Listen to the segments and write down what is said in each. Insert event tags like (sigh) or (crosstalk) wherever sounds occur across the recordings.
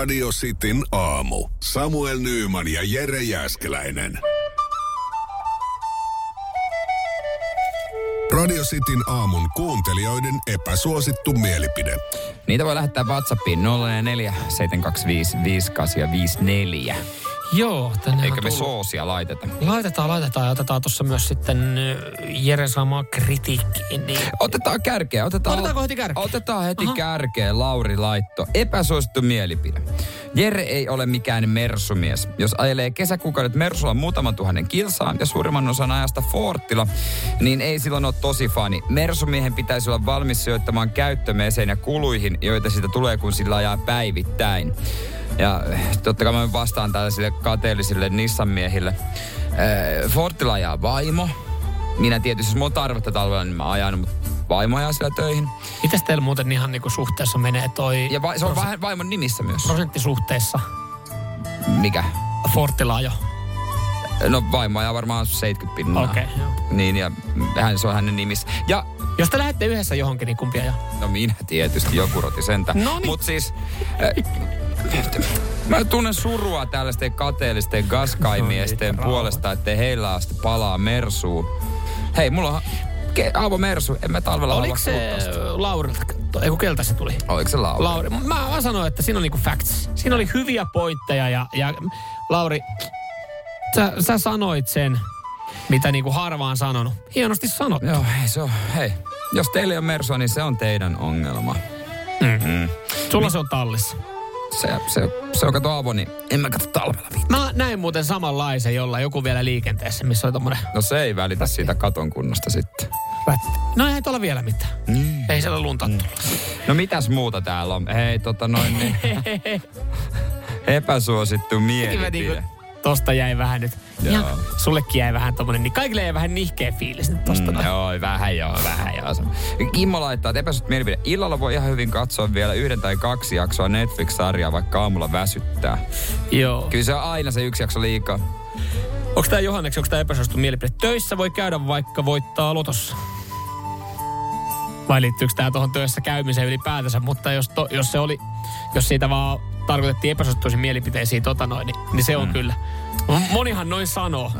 Radio Cityn aamu. Samuel Nyyman ja Jere Jäskeläinen. Radio Cityn aamun kuuntelijoiden epäsuosittu mielipide. Niitä voi lähettää WhatsAppiin 044 725 5854. Joo, tänne Eikä on me soosia laiteta. Laitetaan, laitetaan ja otetaan tuossa myös sitten Jere saamaa kritiikkiin. Niin. Otetaan kärkeä. Otetaan, Otetaanko heti kärkeä? Otetaan heti Aha. kärkeä. Lauri laitto. Epäsuosittu mielipide. Jere ei ole mikään mersumies. Jos ajelee kesäkuukaudet Mersulla muutaman tuhannen kilsaan ja suurimman osan ajasta Fortilla, niin ei silloin ole tosi fani. Mersumiehen pitäisi olla valmis sijoittamaan käyttömeseen ja kuluihin, joita siitä tulee, kun sillä ajaa päivittäin. Ja totta kai mä vastaan tällaisille kateellisille Nissan-miehille. Eh, Fortilla ajaa vaimo. Minä tietysti, jos mulla on tarvetta talvella, niin mä ajan, mutta vaimo ajaa sillä töihin. Mitäs teillä muuten ihan niinku suhteessa menee toi Ja va- se on vähän vaimon nimissä myös. prosenttisuhteessa Mikä? Fortilla jo? No vaimo ajaa varmaan 70 pinnaa. Okei, joo. Niin, ja hän, se on hänen nimissä. Ja Jos te lähdette yhdessä johonkin, niin kumpi ajaa? No minä tietysti, joku roti sentä. Noniin. Mut siis, (laughs) äh, mä tunnen surua tällaisten kateellisten gaskaimiesten No niin, puolesta, ettei heillä asti palaa mersuun. Hei, mulla on ke- Aavo Mersu, en mä talvella Oliko se. Laurilta? Ei kun keltä se tuli? Oliko se Lauri? Lauri. Mä, mä sanoin, että siinä on niinku facts. Siinä oli hyviä pointteja ja, ja Lauri, sä, sä sanoit sen, mitä niinku harvaan sanonut. Hienosti sanottu. Joo, hei, se on, hei. Jos teillä ei ole Mersua, niin se on teidän ongelma. Sulla se on tallissa. Se, se, se on kato Aavo, niin en mä katso talvella viittaa. Mä näin muuten samanlaisen, jolla joku vielä liikenteessä, missä oli tommonen No se ei välitä siitä katon kunnosta sitten. rätti. No eihän tuolla vielä mitään. Niin. Ei siellä lunta tullut. No mitäs muuta täällä on? Hei, tota noin niin. (laughs) Epäsuosittu Mä mielipide. Tosta jäi vähän nyt. Joo. Ja sullekin jäi vähän tommonen, niin kaikille jäi vähän nihkeä fiilis nyt tosta. Mm, joo, vähän joo, vähän joo. Kimmo laittaa, että epäsuosittu mielipide. Illalla voi ihan hyvin katsoa vielä yhden tai kaksi jaksoa Netflix-sarjaa, vaikka aamulla väsyttää. joo. Kyllä se on aina se yksi jakso liikaa. Onko tää Johanneksi, onko tää epäsuosittu mielipide? Töissä voi käydä vaikka voittaa lotossa. Vai liittyykö tää tuohon töissä käymiseen ylipäätänsä? Mutta jos, to, jos se oli, jos siitä vaan tarkoitettiin epäsuosittuisiin mielipiteisiin tota noin, niin, niin se on mm. kyllä. Monihan noin sanoo.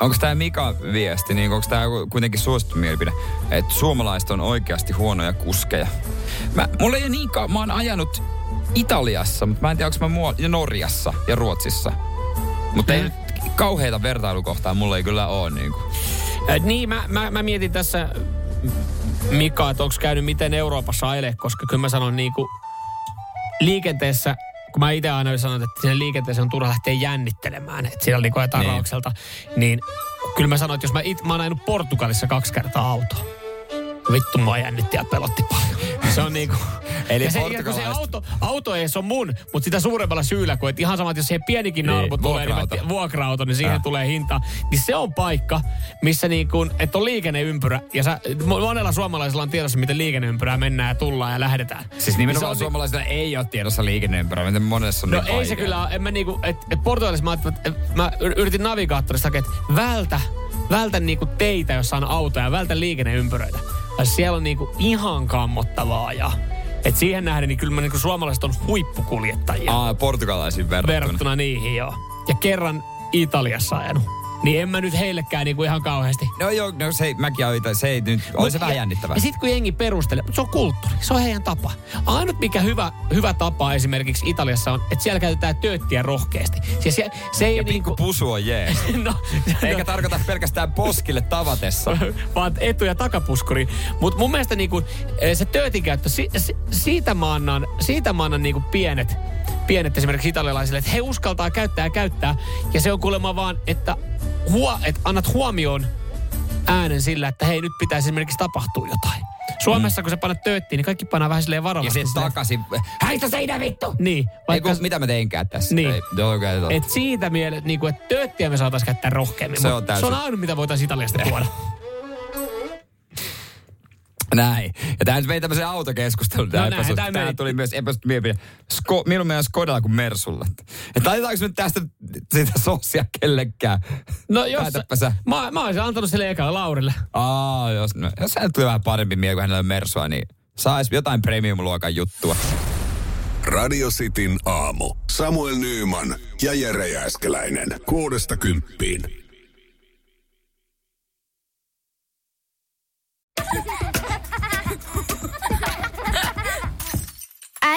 Onko tämä Mika viesti, niin onko tämä kuitenkin suosittu mielipide, että suomalaiset on oikeasti huonoja kuskeja? Mä, mulla ei ole niin kauan, mä oon ajanut Italiassa, mutta mä en tiedä, onko mä muualla, ja Norjassa ja Ruotsissa. Mutta ei Mm. nyt kauheita vertailukohtaa mulla ei kyllä ole. Niin kuin. Äh, niin, mä, mä, mä mietin tässä, Mika, että onko käynyt miten Euroopassa ajelee, koska kyllä mä sanon niin kuin liikenteessä, kun mä itse aina sanon, että sinne liikenteeseen on turha lähteä jännittelemään, että siellä on niin ajetaan Niin. raukselta, niin kyllä mä sanon, että jos mä, it, mä oon ajanut Portugalissa kaksi kertaa autoa, vittu mua jännitti ja pelotti paljon. Se on niinku... Eli ja se, ja kun se auto, auto ei se on mun, mutta sitä suuremmalla syyllä, kun et ihan sama, että jos siihen pienikin Niin, nalpu tulee, niin vuokra-auto. niin siihen Äh. tulee hinta. Niin se on paikka, missä niin kuin, että on liikenneympyrä. Ja sä, monella suomalaisella on tiedossa, miten liikenneympyrää mennään ja tullaan ja lähdetään. Siis Niin nimenomaan on suomalaisilla ei ole tiedossa liikenneympyrä, miten monessa on No niin ei se kyllä ole. En mä niinku, et, et Portugalissa mä, että mä yritin navigaattorista hakea, että vältä, vältä niinku teitä, jossa on autoja, vältä liikenneympyröitä. Siellä on niinku ihan kammottavaa ja et siihen nähden, niin kyllä mä niinku suomalaiset on huippukuljettajia Aa, portugalaisiin verrattuna. verrattuna niihin joo. Ja kerran Italiassa ajanut. Niin en mä nyt heillekään niinku ihan kauheasti. No joo, no se, mäkin ajoin, se ei nyt, oli se vähän jännittävää. Ja sitten kun jengi perustelee, mutta se on kulttuuri, se on heidän tapa. Ainut mikä hyvä, hyvä tapa esimerkiksi Italiassa on, että siellä käytetään tööttiä rohkeasti. Siis se, se ei Ja niinku... pusu on jees. (laughs) no, Eikä no, tarkoita pelkästään poskille tavatessa. (laughs) vaan etu- ja takapuskuri. Mutta mun mielestä niinku, eh, se töötin käyttö, si, si, siitä mä annan, siitä mä annan niinku pienet, pienet esimerkiksi italialaisille, että he uskaltaa käyttää ja käyttää. Ja se on kuulemma vaan, että, huo, että annat huomioon äänen sillä, että hei nyt pitäisi esimerkiksi tapahtua jotain. Suomessa, mm. kun sä panet tööttiin, niin kaikki panaa vähän silleen Ja varovasti. sitten takaisin, häistä seinä vittu! Niin. Vaikka... Vaikka, Eiku, mitä mä teinkään tässä? Niin. Ei, okay, et siitä mielessä, niin kuin, että tööttiä me saataisiin käyttää rohkeammin. Se on täysin- Se on ainut, mitä voitaisiin Italiasta tuoda. (laughs) Näin. Ja tämä nyt vei tämmöisen autokeskustelun. No näin, tää meni. tuli myös epäsuhti mielipide. Sko, minun mielestä Skodalla kuin Mersulla. Että laitetaanko nyt tästä sitä sosia kellekään? No jos, Päätäpä sä. mä, mä olisin antanut sille ekalla Laurille. Aa, jos, no, jos hänellä tuli vähän parempi mieli kuin hänellä on Mersua, niin saisi jotain premium-luokan juttua. Radio Cityn aamu. Samuel Nyyman ja Jere Jääskeläinen. Kuudesta kymppiin.